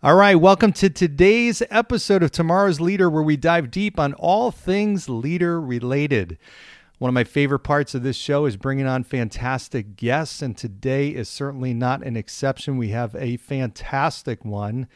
All right, welcome to today's episode of Tomorrow's Leader, where we dive deep on all things leader related. One of my favorite parts of this show is bringing on fantastic guests, and today is certainly not an exception. We have a fantastic one.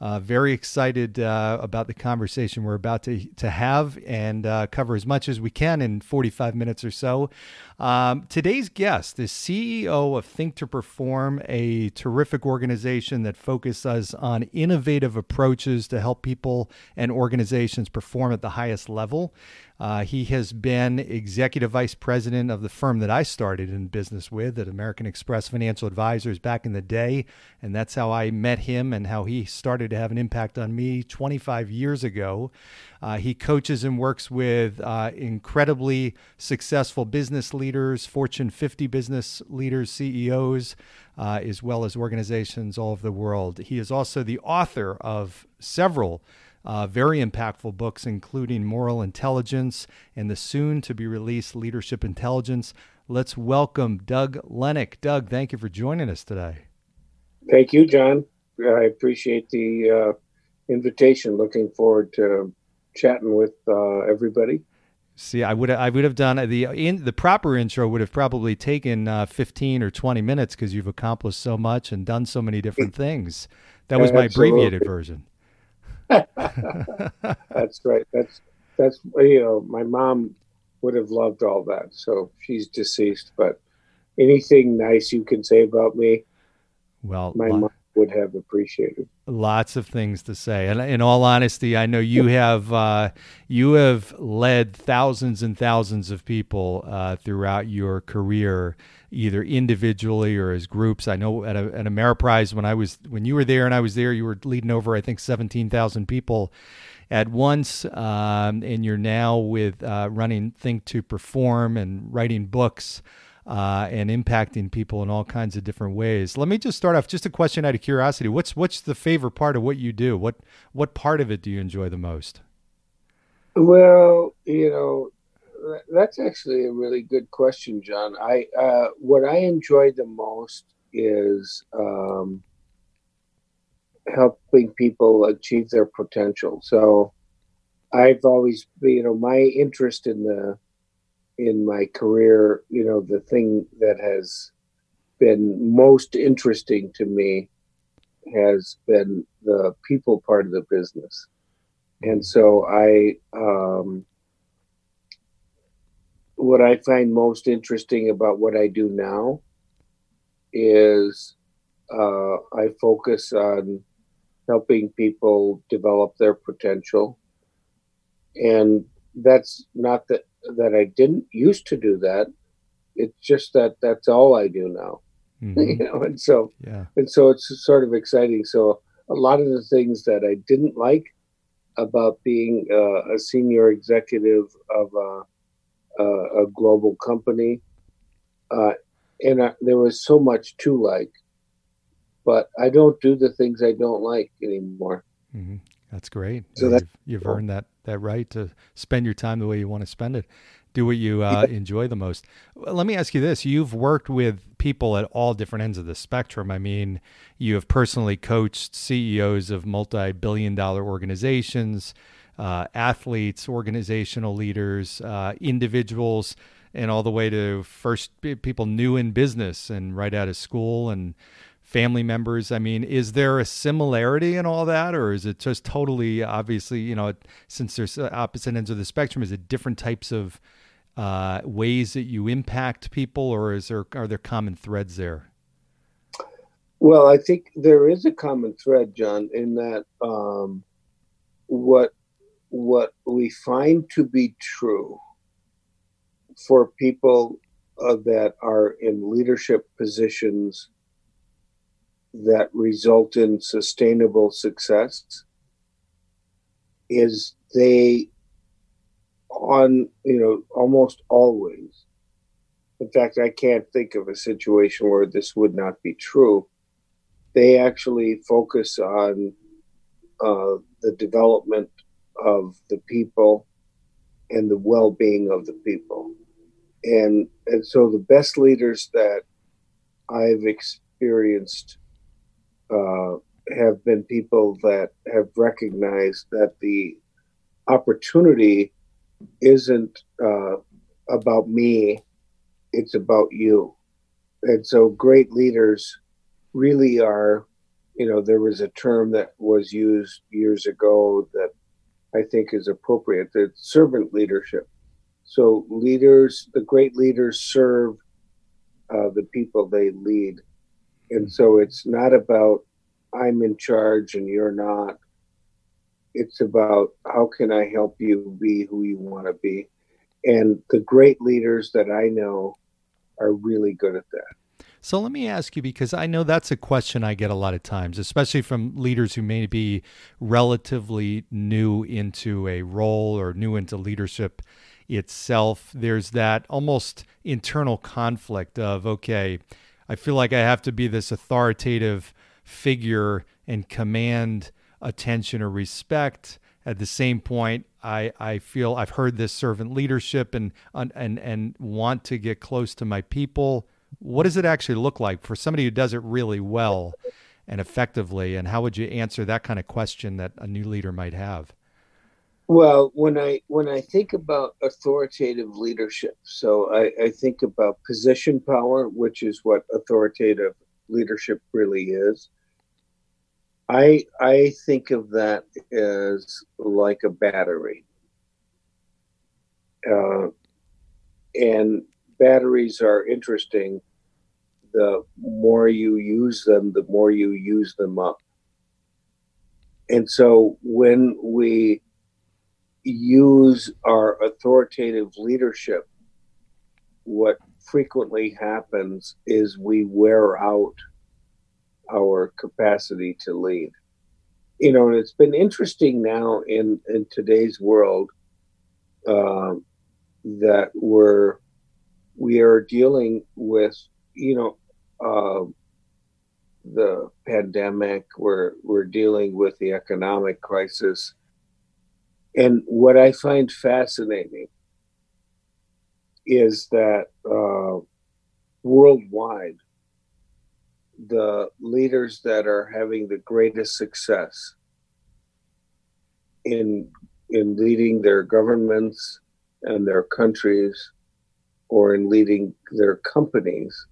Uh, very excited uh, about the conversation we're about to, to have and uh, cover as much as we can in 45 minutes or so. Um, today's guest is CEO of Think to Perform, a terrific organization that focuses on innovative approaches to help people and organizations perform at the highest level. Uh, he has been executive vice president of the firm that I started in business with at American Express Financial Advisors back in the day. And that's how I met him and how he started to have an impact on me 25 years ago. Uh, he coaches and works with uh, incredibly successful business leaders, Fortune 50 business leaders, CEOs, uh, as well as organizations all over the world. He is also the author of several uh, very impactful books, including Moral Intelligence and the soon to be released Leadership Intelligence. Let's welcome Doug Lennick. Doug, thank you for joining us today. Thank you, John. I appreciate the uh, invitation. Looking forward to chatting with uh, everybody. See, I would I would have done the in the proper intro would have probably taken uh, fifteen or twenty minutes because you've accomplished so much and done so many different things. That was my abbreviated version. that's right. That's that's you know my mom would have loved all that. So she's deceased, but anything nice you can say about me, well, my mom would have appreciated. Lots of things to say, and in all honesty, I know you have uh, you have led thousands and thousands of people uh, throughout your career, either individually or as groups. I know at, a, Ameriprise when I was when you were there and I was there, you were leading over I think seventeen thousand people at once, um, and you're now with uh, running Think to Perform and writing books uh, and impacting people in all kinds of different ways. Let me just start off. Just a question out of curiosity: What's what's the favorite part of what you do? What what part of it do you enjoy the most? Well, you know, that's actually a really good question, John. I uh, what I enjoy the most is um, helping people achieve their potential. So I've always, you know, my interest in the in my career, you know, the thing that has been most interesting to me has been the people part of the business. And so I, um, what I find most interesting about what I do now is uh, I focus on helping people develop their potential. And that's not that that I didn't used to do that. It's just that that's all I do now. Mm-hmm. you know, and so yeah. and so it's sort of exciting. So a lot of the things that I didn't like about being uh, a senior executive of a, a, a global company, uh, and I, there was so much to like, but I don't do the things I don't like anymore. Mm-hmm. That's great. So you've, you've earned that that right to spend your time the way you want to spend it. Do what you uh, enjoy the most. Let me ask you this: You've worked with people at all different ends of the spectrum. I mean, you have personally coached CEOs of multi-billion-dollar organizations, uh, athletes, organizational leaders, uh, individuals, and all the way to first people new in business and right out of school and family members. I mean, is there a similarity in all that, or is it just totally obviously, you know, since there's opposite ends of the spectrum, is it different types of uh, ways that you impact people, or is there are there common threads there? Well, I think there is a common thread, John, in that um, what what we find to be true for people uh, that are in leadership positions that result in sustainable success is they on you know almost always in fact i can't think of a situation where this would not be true they actually focus on uh, the development of the people and the well-being of the people. And and so the best leaders that i've experienced uh, have been people that have recognized that the opportunity isn't uh, about me, it's about you. And so great leaders really are, you know, there was a term that was used years ago that I think is appropriate that servant leadership. So leaders, the great leaders serve uh, the people they lead. And so it's not about I'm in charge and you're not. It's about how can I help you be who you want to be. And the great leaders that I know are really good at that. So let me ask you because I know that's a question I get a lot of times, especially from leaders who may be relatively new into a role or new into leadership itself. There's that almost internal conflict of, okay, I feel like I have to be this authoritative figure and command attention or respect. At the same point, I, I feel I've heard this servant leadership and, and, and want to get close to my people. What does it actually look like for somebody who does it really well and effectively? And how would you answer that kind of question that a new leader might have? Well, when I when I think about authoritative leadership, so I, I think about position power, which is what authoritative leadership really is. I I think of that as like a battery, uh, and batteries are interesting. The more you use them, the more you use them up. And so when we use our authoritative leadership, what frequently happens is we wear out our capacity to lead. You know, and it's been interesting now in in today's world uh, that we're we are dealing with you know uh, the pandemic. We're we're dealing with the economic crisis, and what I find fascinating is that uh, worldwide the leaders that are having the greatest success in in leading their governments and their countries or in leading their companies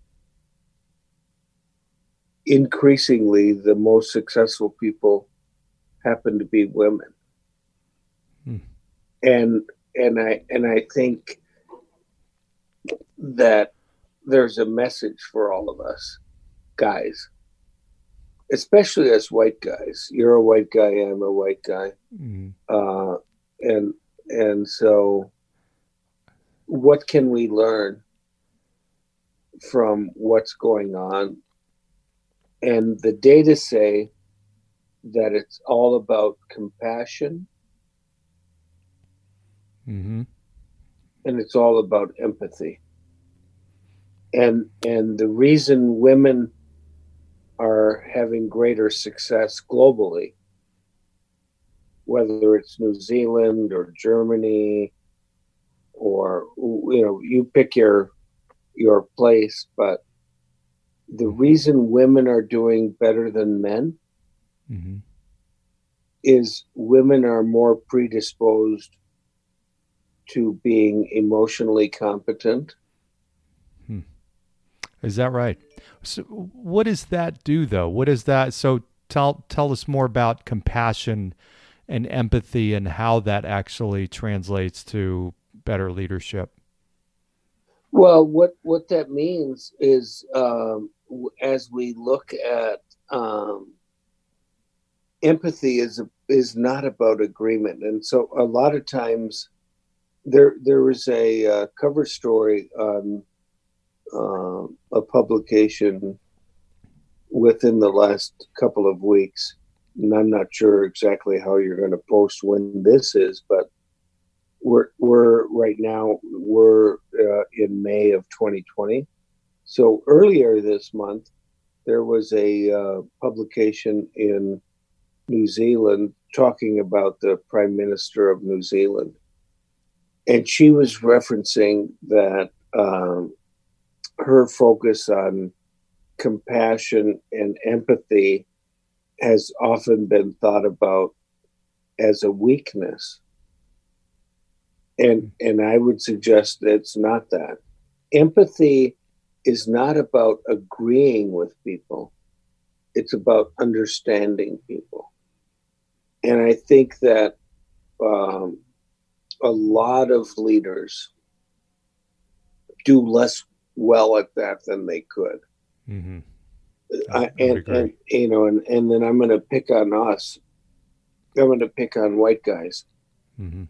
increasingly the most successful people happen to be women. And and i and i think that there's a message for all of us guys, especially as white guys. You're a white guy. I'm a white guy, mm-hmm. uh, and and so, what can we learn from what's going on? And the data say that it's all about compassion. Mm-hmm. And it's all about empathy. And and the reason women are having greater success globally, whether it's New Zealand or Germany or you know you pick your your place but the reason women are doing better than men mm-hmm. is women are more predisposed to being emotionally competent hmm. is that right so what does that do though? What is that? So tell tell us more about compassion and empathy and how that actually translates to better leadership. Well, what what that means is um, as we look at um, empathy is is not about agreement, and so a lot of times there there was a uh, cover story on uh, a publication within the last couple of weeks. And I'm not sure exactly how you're going to post when this is, but we're we're right now we're uh, in May of 2020. So earlier this month, there was a uh, publication in New Zealand talking about the Prime Minister of New Zealand, and she was referencing that um, her focus on compassion and empathy has often been thought about as a weakness. And and i would suggest that it's not that. Empathy is not about agreeing with people. It's about understanding people. And i think that um, a lot of leaders do less well at that than they could Mm-hmm. I, and, and you know, and, and then I'm going to pick on us. I'm going to pick on white guys. Mm-hmm.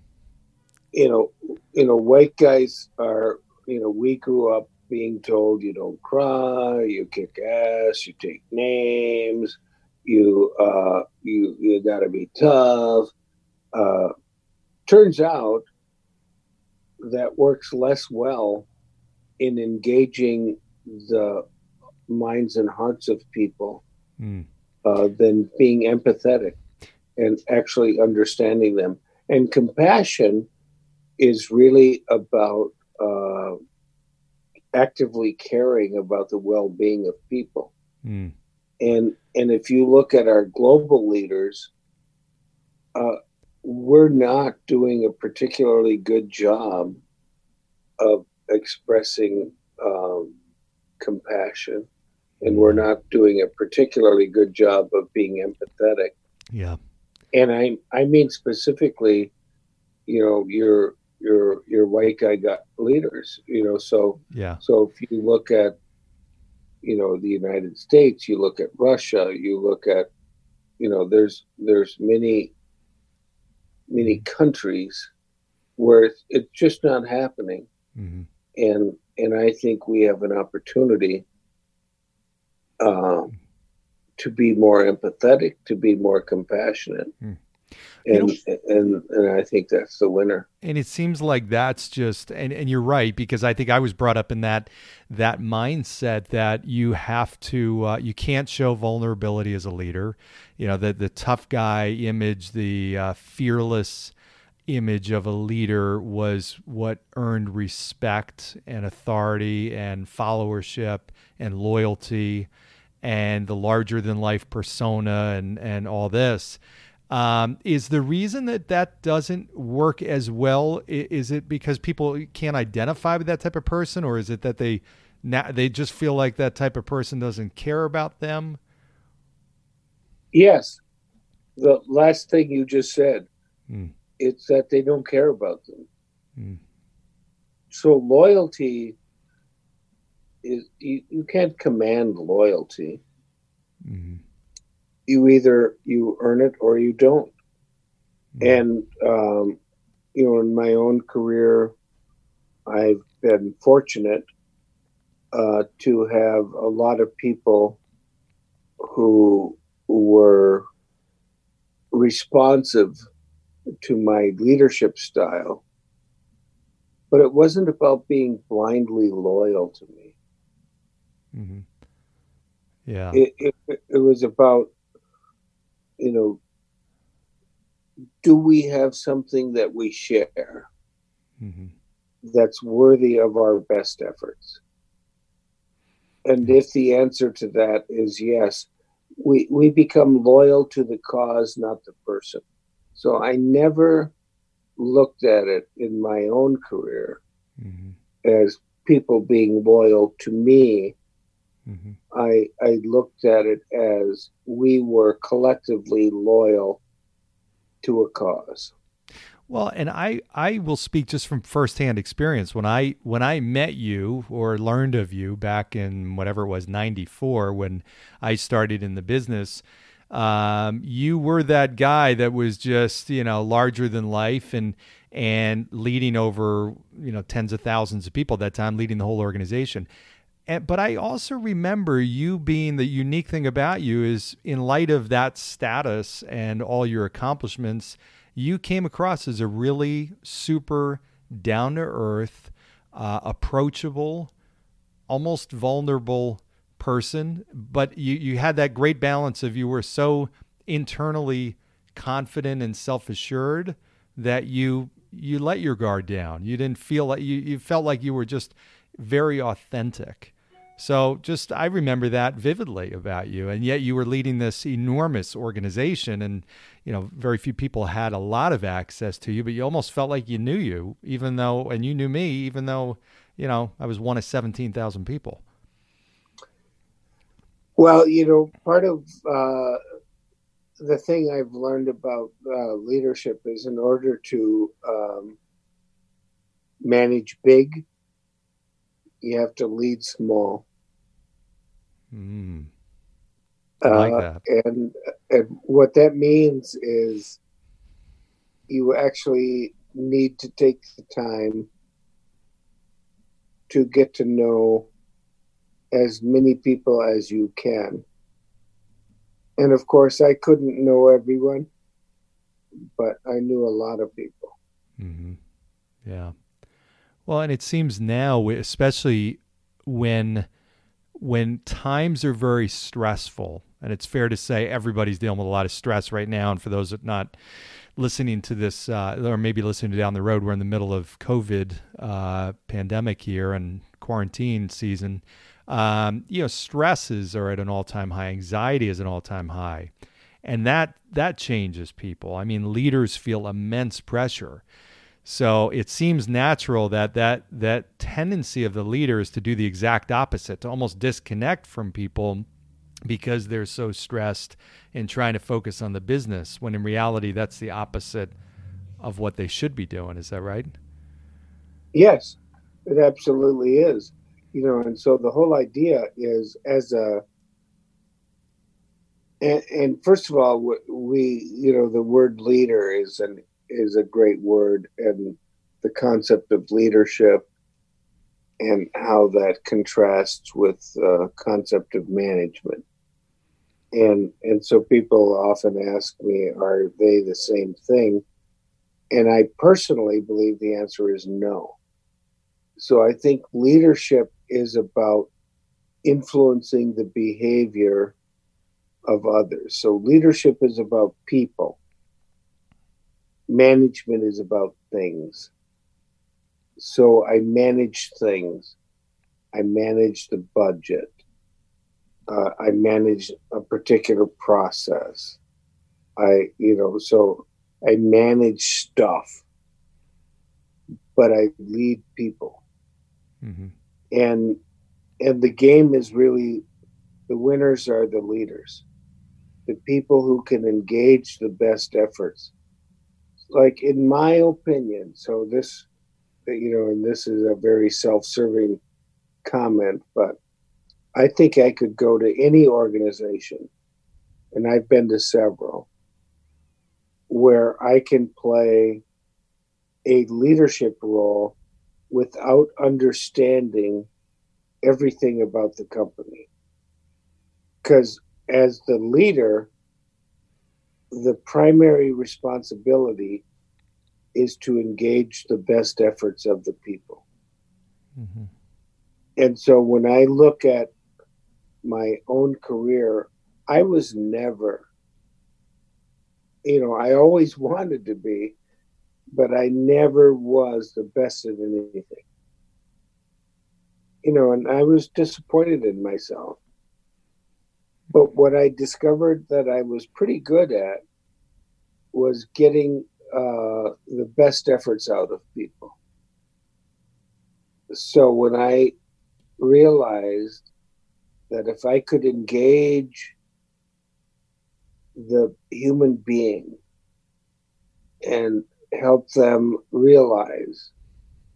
You know, you know, white guys are. You know, we grew up being told you don't cry, you kick ass, you take names, you uh, you you got to be tough. Uh, turns out that works less well in engaging the minds and hearts of people mm. uh, than being empathetic and actually understanding them. And compassion is really about uh, actively caring about the well-being of people. Mm. And and if you look at our global leaders, uh, we're not doing a particularly good job of expressing um, compassion and we're not doing a particularly good job of being empathetic. Yeah. And I I mean specifically, you know, your your your white guy got leaders, you know, so yeah. So if you look at you know the United States, you look at Russia, you look at you know there's there's many many countries where it's, it's just not happening. Mm-hmm. And and I think we have an opportunity um, to be more empathetic, to be more compassionate. Mm. And, know, and and I think that's the winner. And it seems like that's just and, and you're right because I think I was brought up in that that mindset that you have to uh, you can't show vulnerability as a leader. You know the the tough guy image, the uh, fearless image of a leader was what earned respect and authority and followership and loyalty and the larger than life persona and and all this um, is the reason that that doesn't work as well is it because people can't identify with that type of person or is it that they now they just feel like that type of person doesn't care about them yes the last thing you just said mm. it's that they don't care about them mm. so loyalty is you, you can't command loyalty. Mm-hmm. You either you earn it or you don't. And um, you know, in my own career, I've been fortunate uh, to have a lot of people who were responsive to my leadership style, but it wasn't about being blindly loyal to me. Mm-hmm. Yeah. It, it, it was about, you know, do we have something that we share mm-hmm. that's worthy of our best efforts? And if the answer to that is yes, we, we become loyal to the cause, not the person. So I never looked at it in my own career mm-hmm. as people being loyal to me Mm-hmm. I I looked at it as we were collectively loyal to a cause. Well, and I I will speak just from firsthand experience. When I when I met you or learned of you back in whatever it was '94 when I started in the business, um, you were that guy that was just you know larger than life and and leading over you know tens of thousands of people at that time, leading the whole organization And, but I also remember you being the unique thing about you is in light of that status and all your accomplishments, you came across as a really super down to earth, uh, approachable, almost vulnerable person. But you, you had that great balance of you were so internally confident and self assured that you you let your guard down. You didn't feel like you, you felt like you were just very authentic. So just I remember that vividly about you, and yet you were leading this enormous organization, and you know very few people had a lot of access to you, but you almost felt like you knew you, even though, and you knew me, even though you know I was one of seventeen thousand people. Well, you know, part of uh, the thing I've learned about uh, leadership is in order to um, manage big you have to lead small. Mm. I like uh, that. And, and what that means is you actually need to take the time to get to know as many people as you can. And of course, I couldn't know everyone, but I knew a lot of people. Mm-hmm. Yeah. Well, and it seems now, especially when when times are very stressful, and it's fair to say everybody's dealing with a lot of stress right now. And for those that not listening to this, uh, or maybe listening to down the road, we're in the middle of COVID uh, pandemic here and quarantine season. Um, you know, stresses are at an all-time high. Anxiety is an all-time high, and that that changes people. I mean, leaders feel immense pressure so it seems natural that that that tendency of the leader is to do the exact opposite, to almost disconnect from people because they're so stressed and trying to focus on the business when in reality that's the opposite of what they should be doing. Is that right? Yes, it absolutely is. You know, and so the whole idea is as a and, and first of all, we, you know, the word leader is an is a great word, and the concept of leadership and how that contrasts with uh, concept of management. And and so people often ask me, are they the same thing? And I personally believe the answer is no. So I think leadership is about influencing the behavior of others. So leadership is about people management is about things. So I manage things. I manage the budget. Uh, I manage a particular process. I, you know, so I manage stuff, but I lead people. Mm-hmm. And and the game is really the winners are the leaders, the people who can engage the best efforts like in my opinion so this you know and this is a very self-serving comment but i think i could go to any organization and i've been to several where i can play a leadership role without understanding everything about the company. Because as the leader the primary responsibility is to engage the best efforts of the people. Mm-hmm. And so when I look at my own career, I was never, you know, I always wanted to be, but I never was the best at anything. You know, and I was disappointed in myself. But what I discovered that I was pretty good at was getting uh, the best efforts out of people. So when I realized that if I could engage the human being and help them realize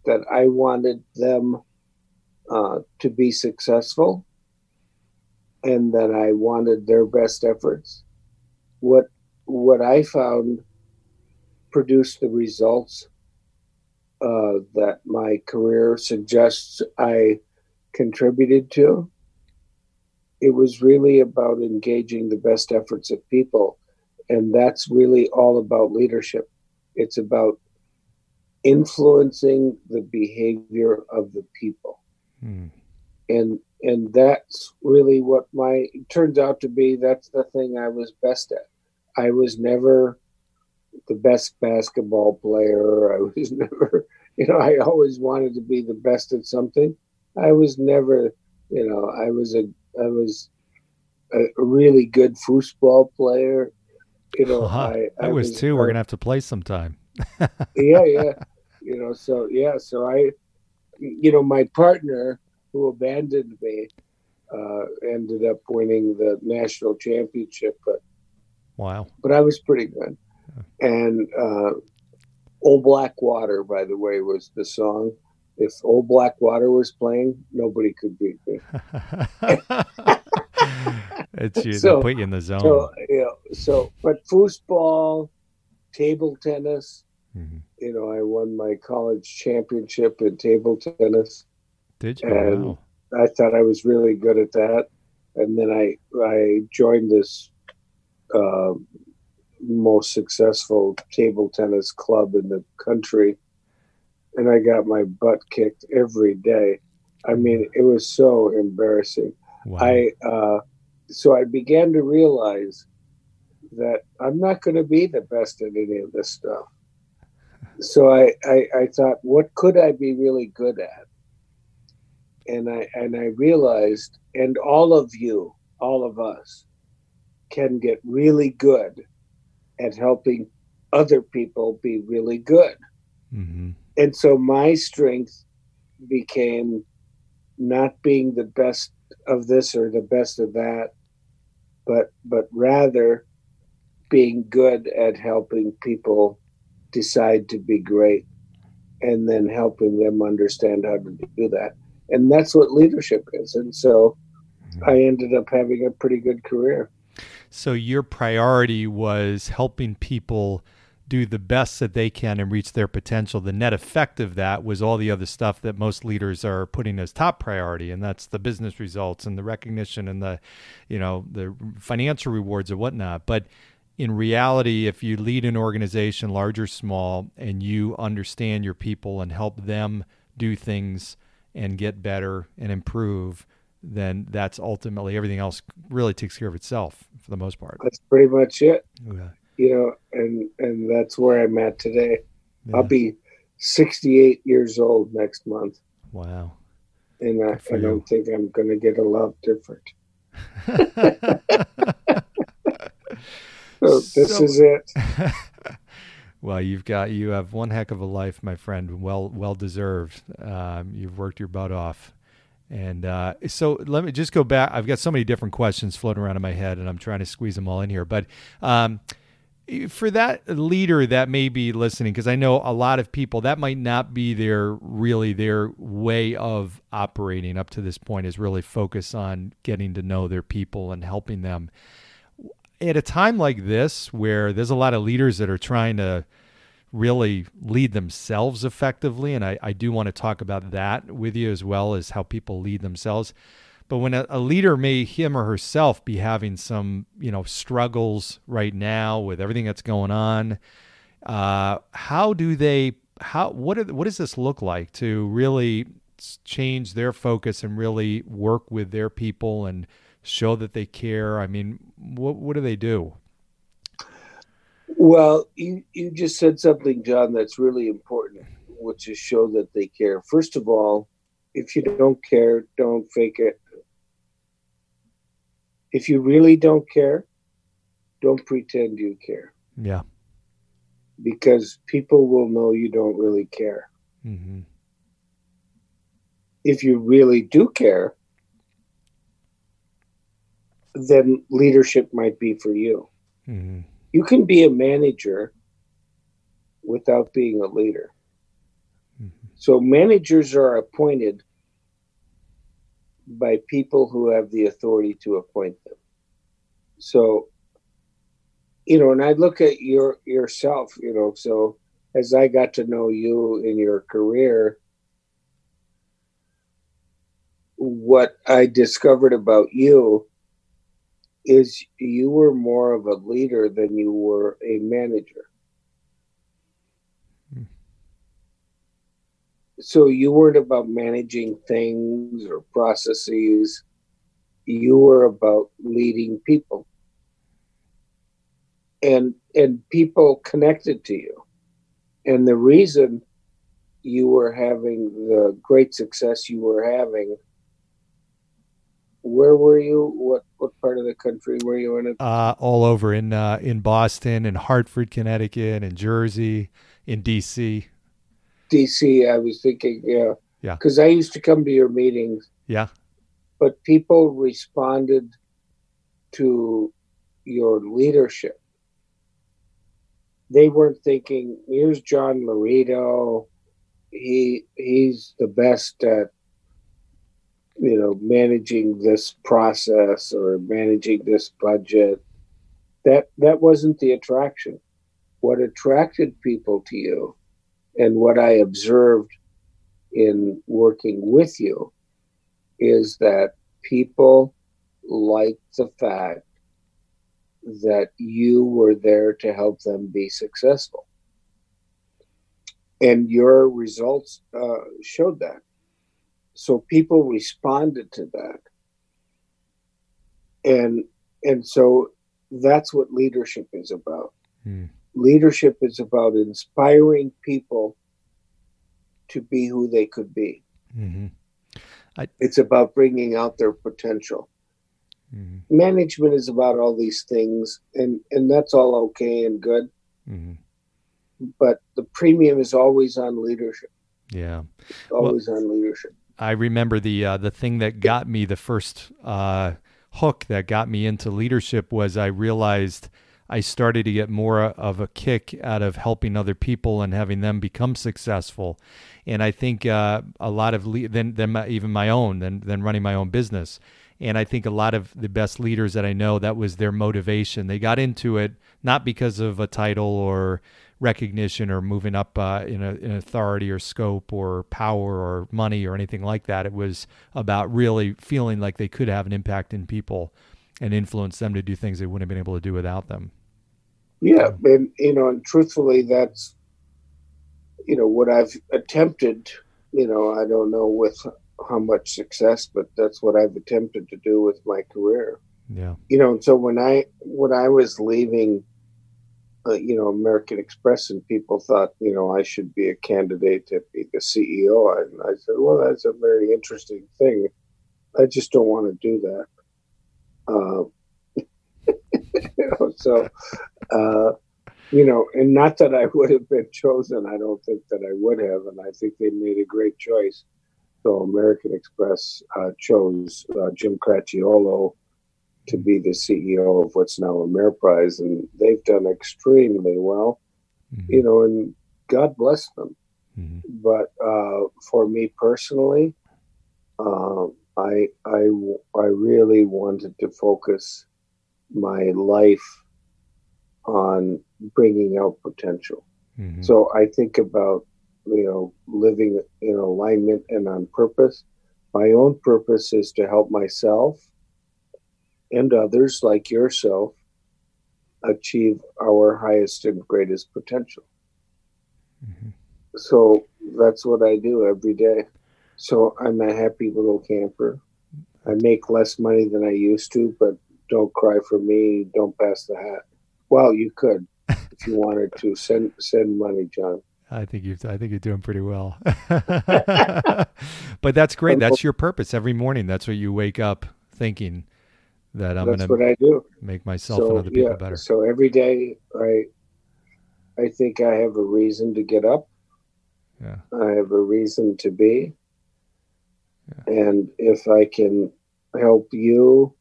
that I wanted them uh, to be successful and that I wanted their best efforts. What what I found produced the results uh, that my career suggests I contributed to. It was really about engaging the best efforts of people. And that's really all about leadership. It's about influencing the behavior of the people. Hmm. And and that's really what my turns out to be that's the thing I was best at. I was never the best basketball player. I was never, you know, I always wanted to be the best at something. I was never, you know, I was a I was a, really good foosball player. You know, uh-huh. I, I, I, was, was too. We're gonna have to play sometime. yeah, yeah. You know, so yeah, so I, you know, my partner who abandoned me uh, ended up winning the national championship, but wow, but I was pretty good. And uh, Old Black Water, by the way, was the song. If Old Black Water was playing, nobody could beat me. it's you so, put you in the zone. So, you know, so but foosball, table tennis. Mm-hmm. You know, I won my college championship in table tennis. Did you? And wow. I thought I was really good at that. And then I I joined this uh, most successful table tennis club in the country, and I got my butt kicked every day. I mean, it was so embarrassing. Wow. I uh, so I began to realize that I'm not going to be the best at any of this stuff. So I, I, I thought, what could I be really good at? And I and I realized, and all of you, all of us, can get really good at helping other people be really good. Mm-hmm. And so my strength became not being the best of this or the best of that, but but rather being good at helping people decide to be great and then helping them understand how to do that. And that's what leadership is. And so mm-hmm. I ended up having a pretty good career. So your priority was helping people do the best that they can and reach their potential. The net effect of that was all the other stuff that most leaders are putting as top priority, and that's the business results and the recognition and the, you know, the financial rewards and whatnot. But in reality, if you lead an organization, large or small, and you understand your people and help them do things and get better and improve, then that's ultimately everything else really takes care of itself for the most part. That's pretty much it. Okay. You know, and and that's where I'm at today. Yeah. I'll be 68 years old next month. Wow. And I, I don't think I'm going to get a lot different. so this is it. well, you've got you have one heck of a life, my friend. Well, well deserved. Um, you've worked your butt off. And uh, so let me just go back. I've got so many different questions floating around in my head, and I'm trying to squeeze them all in here. But um, for that leader that may be listening, because I know a lot of people that might not be their really their way of operating up to this point is really focus on getting to know their people and helping them. At a time like this, where there's a lot of leaders that are trying to really lead themselves effectively. And I, I do want to talk about that with you as well as how people lead themselves. But when a, a, leader may him or herself be having some, you know, struggles right now with everything that's going on, uh, how do they? How what are, what does this look like to really change their focus and really work with their people and show that they care? I mean, what what do they do? Well, you, you just said something, John, that's really important, which is show that they care. First of all, if you don't care, don't fake it. If you really don't care, don't pretend you care. Yeah. Because people will know you don't really care. Mm-hmm. If you really do care, then leadership might be for you. Mm-hmm you can be a manager without being a leader. Mm-hmm. So managers are appointed by people who have the authority to appoint them. So, you know, and I look at your yourself, you know, so as I got to know you in your career, what I discovered about you is you were more of a leader than you were a manager. Hmm. So you weren't about managing things or processes. You were about leading people. And and people connected to you. And the reason you were having the great success you were having where were you? What what part of the country were you in? Uh, all over in uh, in Boston, in Hartford, Connecticut, in Jersey, in DC. DC, I was thinking, yeah, yeah, because I used to come to your meetings. Yeah, but people responded to your leadership. They weren't thinking, "Here's John Laurito. He he's the best at you know managing this process or managing this budget that that wasn't the attraction. What attracted people to you and what i observed in working with you is that people like the fact that you were there to help them be successful. And your results uh, showed that so people responded to that and and so that's what leadership is about hmm. leadership is about inspiring people to be who they could be mm-hmm. I, it's about bringing out their potential mm-hmm. management is about all these things and and that's all okay and good mm-hmm. but the premium is always on leadership yeah always well, on leadership I remember the uh, the thing that got me the first uh, hook that got me into leadership was I realized I started to get more of a kick out of helping other people and having them become successful. And I think uh, a lot of le- than than my, even my own than than running my own business. And I think a lot of the best leaders that I know that was their motivation. They got into it not because of a title or recognition or moving up uh, in, a, in authority or scope or power or money or anything like that. It was about really feeling like they could have an impact in people and influence them to do things they wouldn't have been able to do without them. Yeah, and you know, and truthfully, that's you know what I've attempted. You know, I don't know with how much success, but that's what I've attempted to do with my career. Yeah. You know, and so when I when I was leaving uh, you know, American Express, and people thought, you know, I should be a candidate to be the CEO. And I said, well, that's a very interesting thing. I just don't want to do that. Uh, you know, so, uh, you know, and not that I would have been chosen. I don't think that I would have, and I think they made a great choice. So American Express uh, chose uh, Jim Cracchiolo to be the CEO of what's now Ameriprise, and they've done extremely well. Mm-hmm. You know, and God bless them. Mm-hmm. But uh, for me personally, uh, I I I really wanted to focus my life on bringing out potential. Mm-hmm. So I think about you know living in alignment and on purpose. My own purpose is to help myself and others like yourself achieve our highest and greatest potential. Mm-hmm. So that's what I do every day. So I'm a happy little camper. I make less money than I used to, but don't cry for me. Don't pass the hat. Well, you could if you wanted to send send money, John. I think you I think you're doing pretty well. but that's great. That's your purpose every morning. That's what you wake up thinking that I'm That's what I do. Make myself so, and other people yeah, better. So every day, I I think I have a reason to get up. Yeah. I have a reason to be. Yeah. And if I can help you,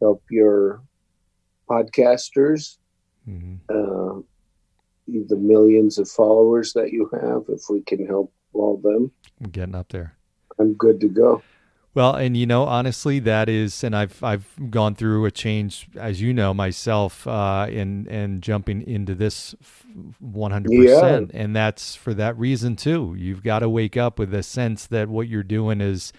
help your podcasters, mm-hmm. uh, the millions of followers that you have, if we can help all them, I'm getting up there. I'm good to go. Well, and you know, honestly, that is, and I've I've gone through a change, as you know, myself, uh, in and jumping into this one hundred percent, and that's for that reason too. You've got to wake up with a sense that what you're doing is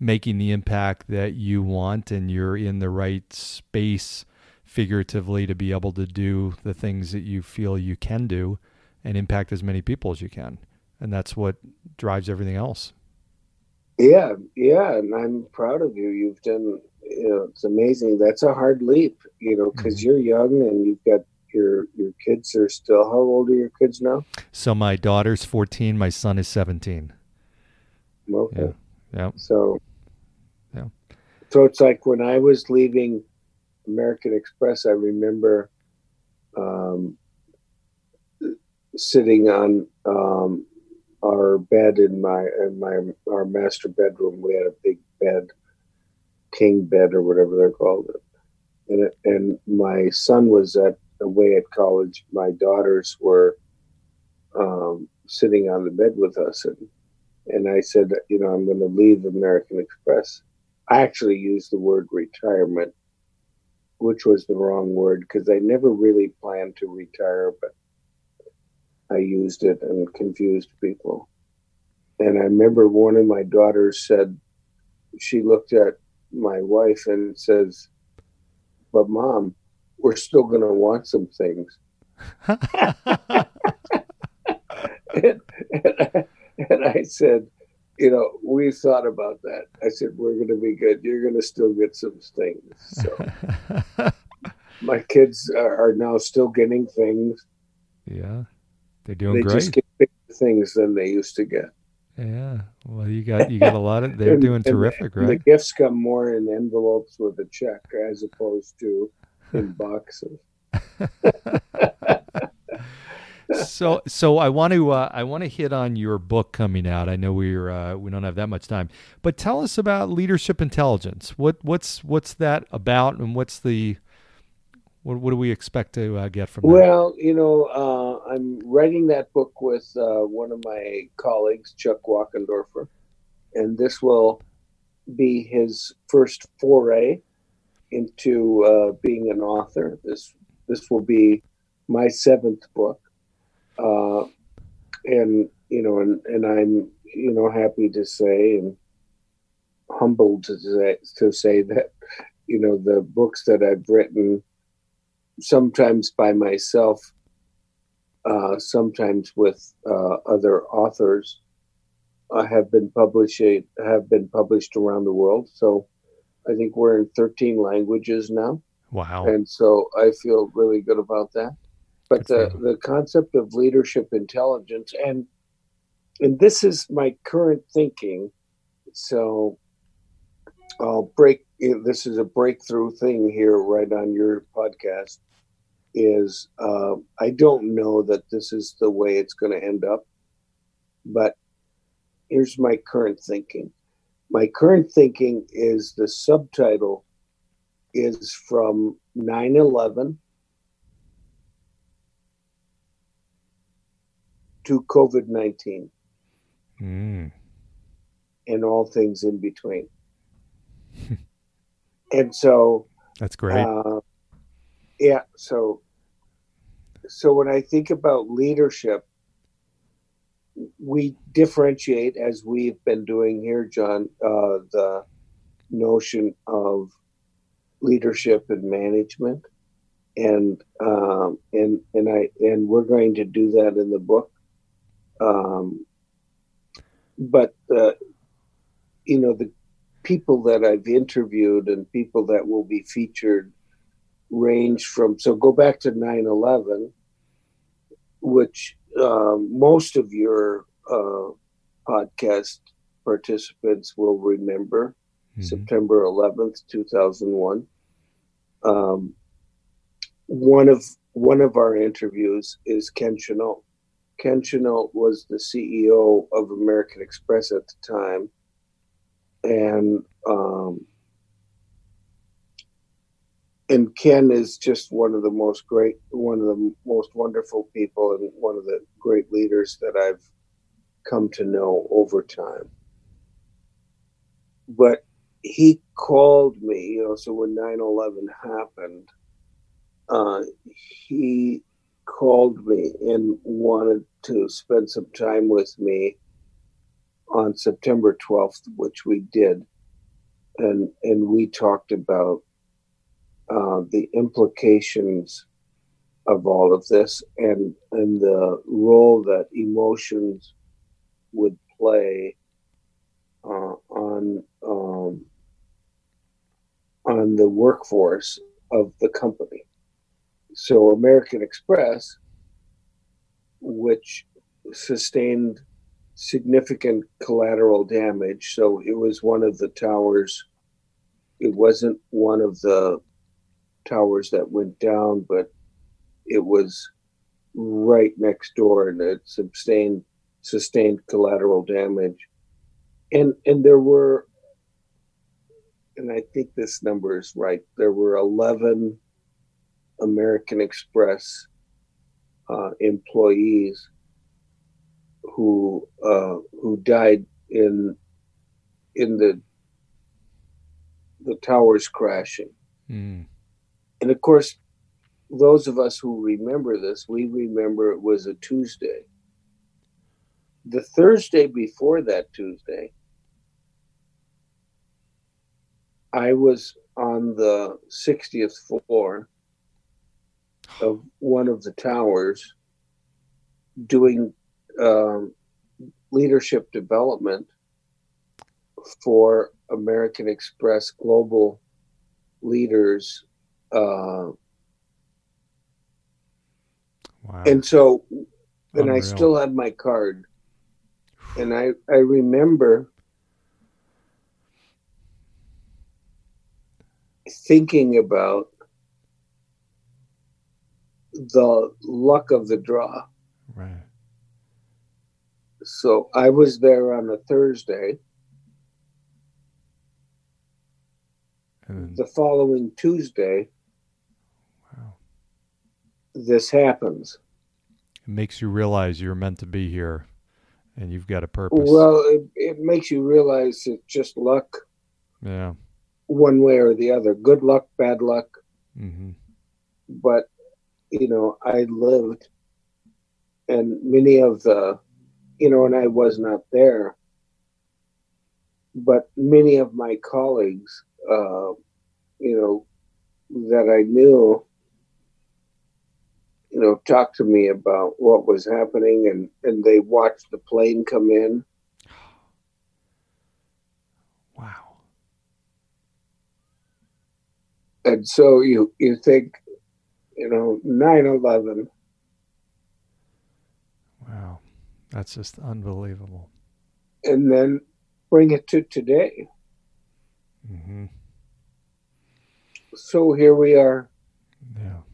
making the impact that you want and you're in the right space figuratively to be able to do the things that you feel you can do and impact as many people as you can. And that's what drives everything else. Yeah, yeah, and I'm proud of you. You've done, you know, it's amazing. That's a hard leap, you know, because mm-hmm. you're young and you've got your your kids are still. How old are your kids now? So my daughter's 14. My son is 17. Okay. Yeah. yeah. So. Yeah. So it's like when I was leaving American Express, I remember um, sitting on um, our bed in my in my our master bedroom. We had a big bed, king bed or whatever they're called, and it, and my son was at away at college. My daughters were um, sitting on the bed with us, and and I said, you know, I'm going to leave American Express. I actually used the word retirement, which was the wrong word because I never really planned to retire, but I used it and confused people. And I remember one of my daughters said, she looked at my wife and says, But mom, we're still going to want some things. and, and, I, and I said, you know, we thought about that. I said, we're going to be good. You're going to still get some things. So my kids are, are, now still getting things. Yeah. They're doing they great. just get bigger things than they used to get. Yeah. Well, you got you got a lot of. They're and, doing terrific, right? The gifts come more in envelopes with a check as opposed to in boxes. so so I want to uh, I want to hit on your book coming out. I know we're uh, we don't have that much time, but tell us about leadership intelligence. What what's what's that about, and what's the what, what do we expect to uh, get from that? Well, you know, uh, I'm writing that book with uh, one of my colleagues, Chuck Walkendorfer, and this will be his first foray into uh, being an author. This this will be my seventh book, uh, and you know, and and I'm you know happy to say and humbled to say to say that you know the books that I've written sometimes by myself, uh, sometimes with uh, other authors, uh, have been published have been published around the world. So I think we're in 13 languages now. Wow! And so I feel really good about that. But the the concept of leadership intelligence and and this is my current thinking. So I'll break. This is a breakthrough thing here, right on your podcast is uh, I don't know that this is the way it's going to end up, but here's my current thinking. My current thinking is the subtitle is from 9 11 to COVID 19 mm. and all things in between. and so that's great. Uh, yeah. So so when I think about leadership, we differentiate as we've been doing here, John, uh, the notion of leadership and management, and um, and and I and we're going to do that in the book. Um, but the, you know the people that I've interviewed and people that will be featured range from so go back to 9-11 which um, most of your uh, podcast participants will remember mm-hmm. september 11th 2001 um, one of one of our interviews is ken chenault. Ken chenault was the ceo of american express at the time. And um, and Ken is just one of the most great, one of the most wonderful people, and one of the great leaders that I've come to know over time. But he called me, you know, so when 9 11 happened, uh, he called me and wanted to spend some time with me on September 12th, which we did. and and we talked about uh, the implications of all of this and and the role that emotions would play uh, on um, on the workforce of the company. So American Express, which sustained significant collateral damage, so it was one of the towers. It wasn't one of the towers that went down, but it was right next door and it sustained sustained collateral damage. And and there were and I think this number is right, there were eleven American Express uh, employees who uh, who died in in the the towers crashing. Mm. And of course, those of us who remember this, we remember it was a Tuesday. The Thursday before that Tuesday, I was on the 60th floor of one of the towers doing um, leadership development for American Express global leaders uh, wow. And so, and Unreal. I still had my card, and I I remember thinking about the luck of the draw. Right. So I was there on a Thursday. And the following Tuesday, this happens. It makes you realize you're meant to be here and you've got a purpose. Well, it, it makes you realize it's just luck. Yeah. One way or the other. Good luck, bad luck. Mm-hmm. But, you know, I lived, and many of the, you know, and I was not there, but many of my colleagues, uh, you know, that I knew you know, talk to me about what was happening, and and they watched the plane come in. Wow. And so you you think, you know, 9-11. Wow, that's just unbelievable. And then bring it to today. Mm-hmm. So here we are. Yeah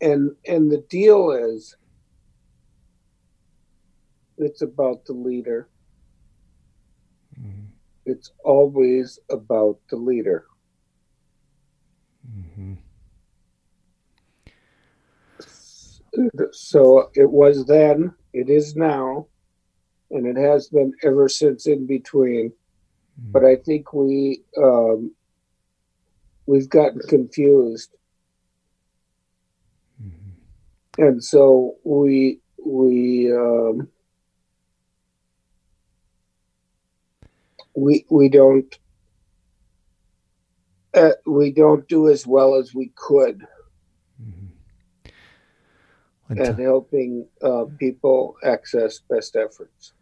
and and the deal is it's about the leader mm-hmm. it's always about the leader mm-hmm. so it was then it is now and it has been ever since in between mm-hmm. but i think we um, we've gotten confused and so we we um, we we don't uh, we don't do as well as we could mm-hmm. at helping uh, people access best efforts.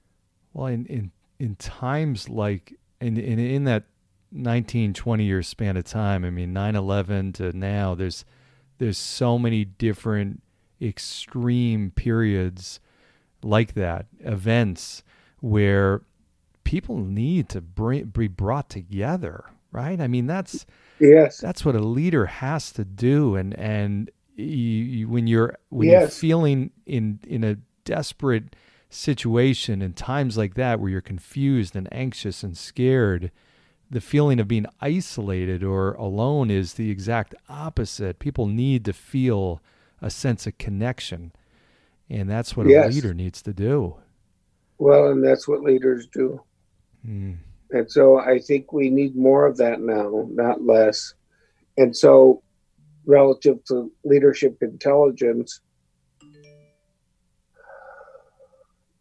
Well, in in in times like in in, in that 19 20 year span of time i mean 9-11 to now there's there's so many different extreme periods like that, events where people need to bring, be brought together, right? I mean, that's yes, that's what a leader has to do, and and you, you, when you're when yes. you're feeling in in a desperate situation in times like that where you're confused and anxious and scared the feeling of being isolated or alone is the exact opposite people need to feel a sense of connection. And that's what yes. a leader needs to do. Well, and that's what leaders do. Mm. And so I think we need more of that now, not less. And so, relative to leadership intelligence,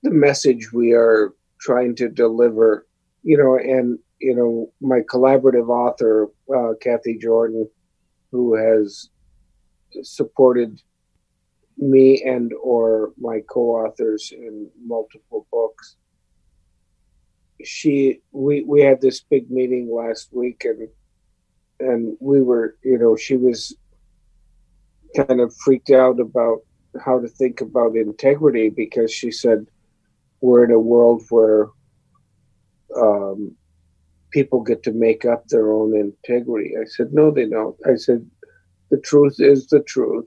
the message we are trying to deliver, you know, and you know, my collaborative author, uh, Kathy Jordan, who has supported me and or my co-authors in multiple books she we we had this big meeting last week and and we were you know she was kind of freaked out about how to think about integrity because she said we're in a world where um, people get to make up their own integrity. I said, no, they don't. I said, the truth is the truth.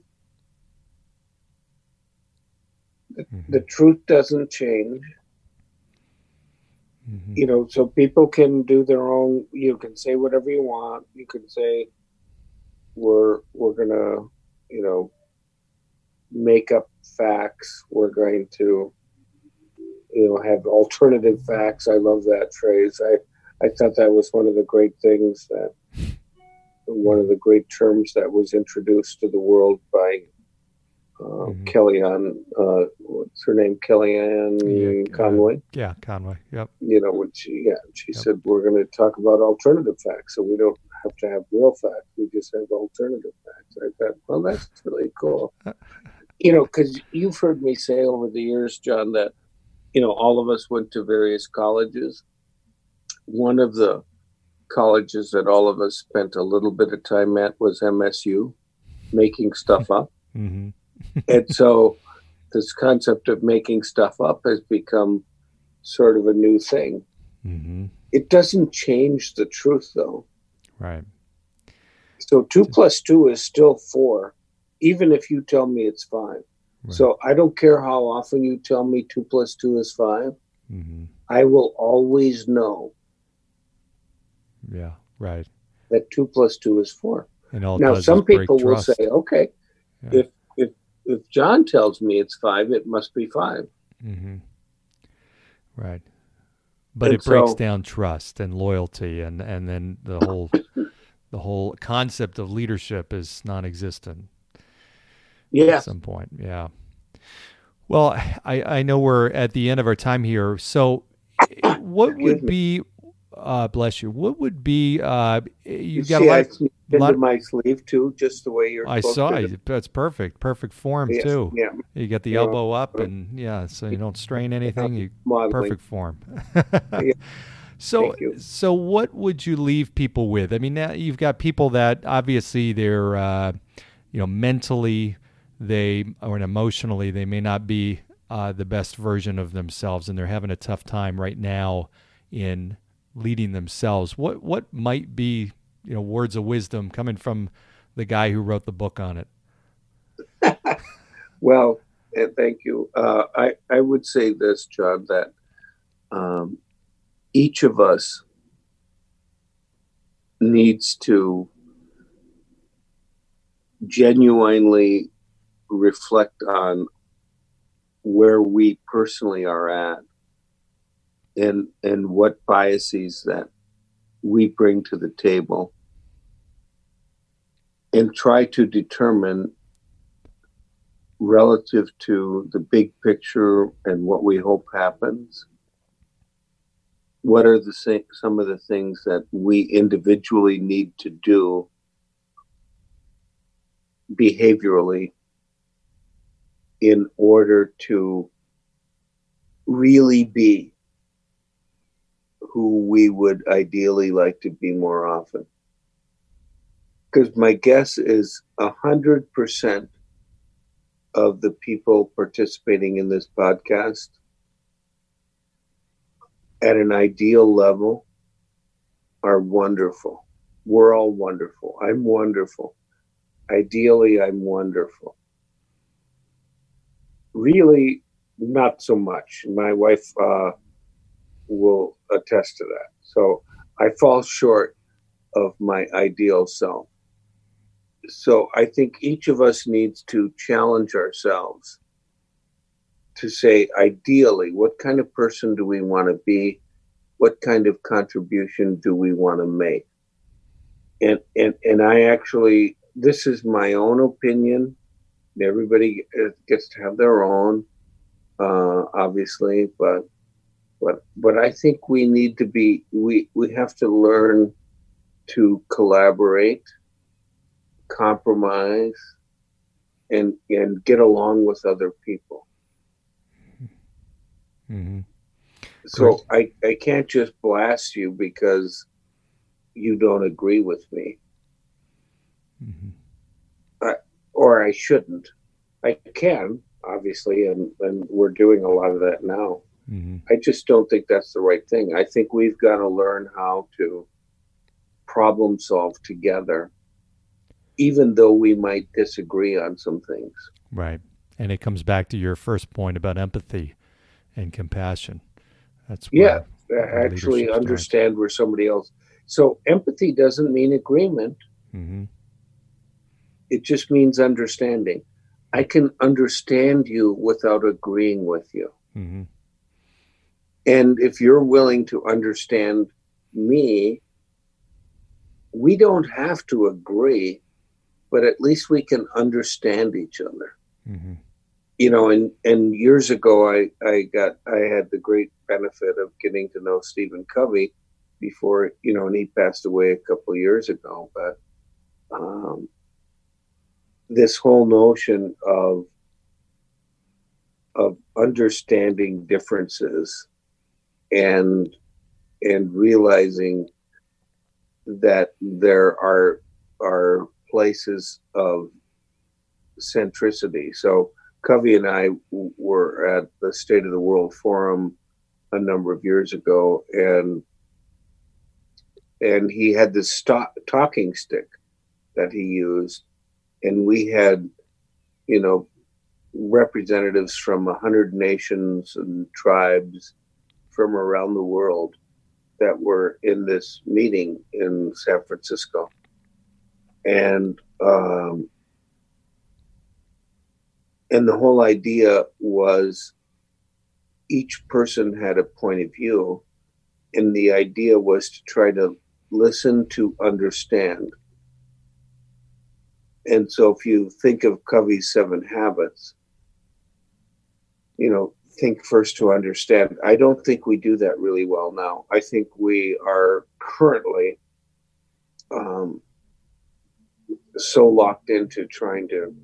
The, mm-hmm. the truth doesn't change. Mm-hmm. You know, so people can do their own. You can say whatever you want. You can say, "We're we're gonna," you know, make up facts. We're going to, you know, have alternative facts. I love that phrase. I I thought that was one of the great things that one of the great terms that was introduced to the world by mm-hmm. Kellyanne, uh, what's her name? Kellyanne yeah, Conway. Uh, yeah, Conway. Yep. You know, when she, yeah, she yep. said, we're going to talk about alternative facts. So we don't have to have real facts. We just have alternative facts. I thought, well, that's really cool. you know, because you've heard me say over the years, John, that, you know, all of us went to various colleges. One of the colleges that all of us spent a little bit of time at was MSU, making stuff up. Mm-hmm. And so this concept of making stuff up has become sort of a new thing. Mm-hmm. It doesn't change the truth, though. Right. So two plus two is still four, even if you tell me it's five. Right. So I don't care how often you tell me two plus two is 5 mm-hmm. I will always know. Yeah, right. That two plus two is four. And all now, some people will say, okay, yeah. if if John tells me it's five, it must be 5 mm-hmm. Right. But and it breaks so, down trust and loyalty, and and then the whole the whole concept of leadership is non-existent. Yeah. At some point, yeah. Well, I I know we're at the end of our time here. So, what would be uh, bless you. What would be uh, you've you got see, a lot. I, lot, my sleeve too, just the way you're. I saw it. That's perfect. Perfect form yes, too. Yeah. You get the you elbow up, and yeah, so you don't strain anything. You modeling. perfect form. yeah. So, so what would you leave people with? I mean, now you've got people that obviously they're, uh, you know, mentally they or emotionally they may not be uh, the best version of themselves, and they're having a tough time right now in leading themselves. What what might be you know words of wisdom coming from the guy who wrote the book on it? well, and thank you. Uh, I I would say this, John, that um, each of us needs to genuinely reflect on where we personally are at and and what biases that we bring to the table and try to determine relative to the big picture and what we hope happens what are the some of the things that we individually need to do behaviorally in order to really be who we would ideally like to be more often because my guess is a hundred percent of the people participating in this podcast at an ideal level are wonderful. We're all wonderful. I'm wonderful. Ideally, I'm wonderful. Really, not so much. My wife uh, will attest to that. So I fall short of my ideal self so I think each of us needs to challenge ourselves to say, ideally, what kind of person do we want to be? What kind of contribution do we want to make? And and and I actually, this is my own opinion. Everybody gets to have their own, uh, obviously, but but but I think we need to be we we have to learn to collaborate, compromise, and and get along with other people. Mm-hmm. So I I can't just blast you because you don't agree with me, Mm-hmm. I, or I shouldn't. I can obviously, and and we're doing a lot of that now. Mm-hmm. I just don't think that's the right thing. I think we've got to learn how to problem solve together, even though we might disagree on some things. Right. And it comes back to your first point about empathy and compassion. That's Yeah, Actually, leadership starts. understand where somebody else. So empathy doesn't mean agreement. Mm-hmm. It just means understanding. I can understand you without agreeing with you. Mm-hmm. And if you're willing to understand me, we don't have to agree, but at least we can understand each other. Mm-hmm. You know, and, and years ago, I, I got, I had the great benefit of getting to know Stephen Covey before, you know, and he passed away a couple of years ago. But um, this whole notion of, of understanding differences and and realizing that there are are places of centricity. So Covey and I w- were at the State of the World Forum a number of years ago, and and he had this sto- talking stick that he used, and we had, you know, representatives from a hundred nations and tribes from around the world that were in this meeting in San Francisco. And um, and the whole idea was each person had a point of view, and the idea was to try to listen to understand. And so, if you think of Covey's seven habits, you know, think first to understand. I don't think we do that really well now. I think we are currently um, so locked into trying to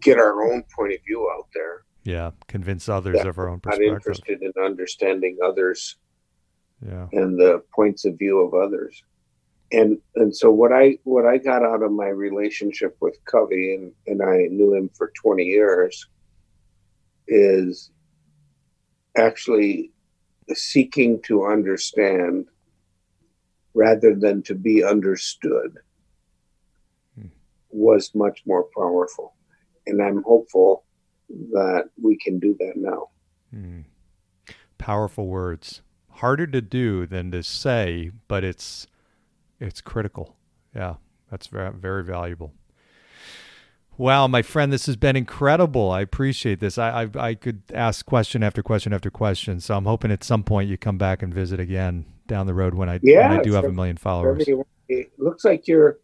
get our own point of view out there, Yeah. Convince others of our own perspective. not interested in understanding others Yeah. and the points of view of others. And and so what I what I got out of my relationship with Covey and, and I knew him for 20 years is actually seeking to understand rather than to be understood Hmm. was much more powerful. And I'm hopeful that we can do that now. Mm. Powerful words. Harder to do than to say, but it's it's critical. Yeah, that's very very valuable. Wow, my friend, this has been incredible. I appreciate this. I, I I could ask question after question after question, so I'm hoping at some point you come back and visit again down the road when I when I do have a million followers. It looks like you're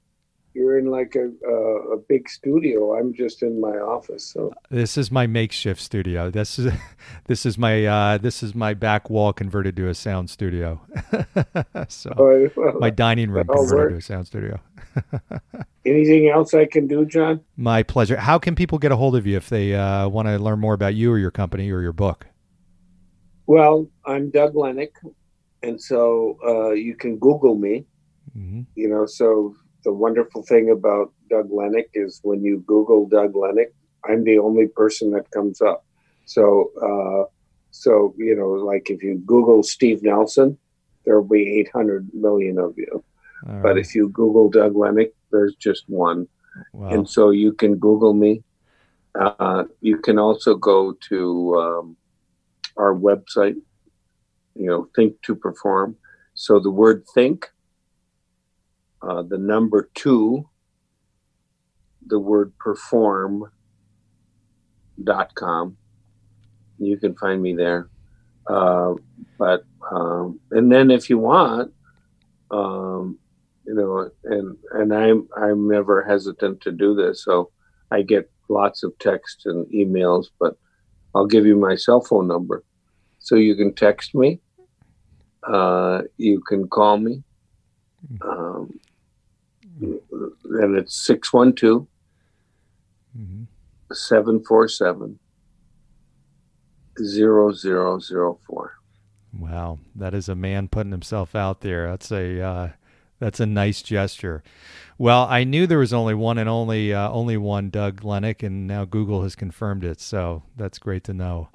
you're in like a a, a big studio. I'm just in my office. So This is my makeshift studio. This is this is my uh, this is my back wall converted to a sound studio. so well, my dining room converted work. to a sound studio. anything else I can do, John? My pleasure. How can people get a hold of you if they uh, want to learn more about you or your company or your book? Well, I'm Doug Lennick, and so uh, you can Google me. hmm You know, so the wonderful thing about Doug Lennick is when you Google Doug Lennick, I'm the only person that comes up. So, uh, so you know, like if you Google Steve Nelson, there will be 800 million of you. But if you Google Doug Lennick, there's just one. Wow. And so you can Google me. Uh, you can also go to um, our website, you know, Think to Perform. So the word think, uh, the number two, the word perform dot com. You can find me there. Uh, but, um, and then if you want, um, you know, and and I'm I'm never hesitant to do this. So I get lots of text and emails, but I'll give you my cell phone number. So you can text me. Uh, you can call me. Um, and it's 612 747 0004. Wow, that is a man putting himself out there. That's a uh, that's a nice gesture. Well, I knew there was only one and only uh, only one Doug Lennick, and now Google has confirmed it. So that's great to know.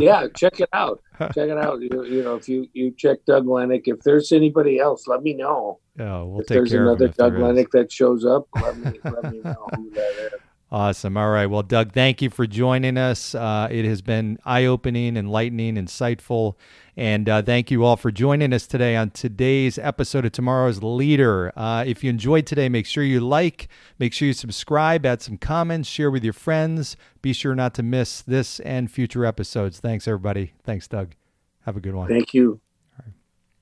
yeah, check it out. Check it out. You, you, know, if you you check Doug Lennick, if there's anybody else, let me know. Oh, we'll if take there's care another of him if there's another Doug. Lennick that shows up, let me let me know who that is. Awesome. All right. Well, Doug, thank you for joining us. Uh, it has been eye opening, enlightening, insightful. And uh, thank you all for joining us today on today's episode of Tomorrow's Leader. Uh, if you enjoyed today, make sure you like, make sure you subscribe, add some comments, share with your friends. Be sure not to miss this and future episodes. Thanks, everybody. Thanks, Doug. Have a good one. Thank you.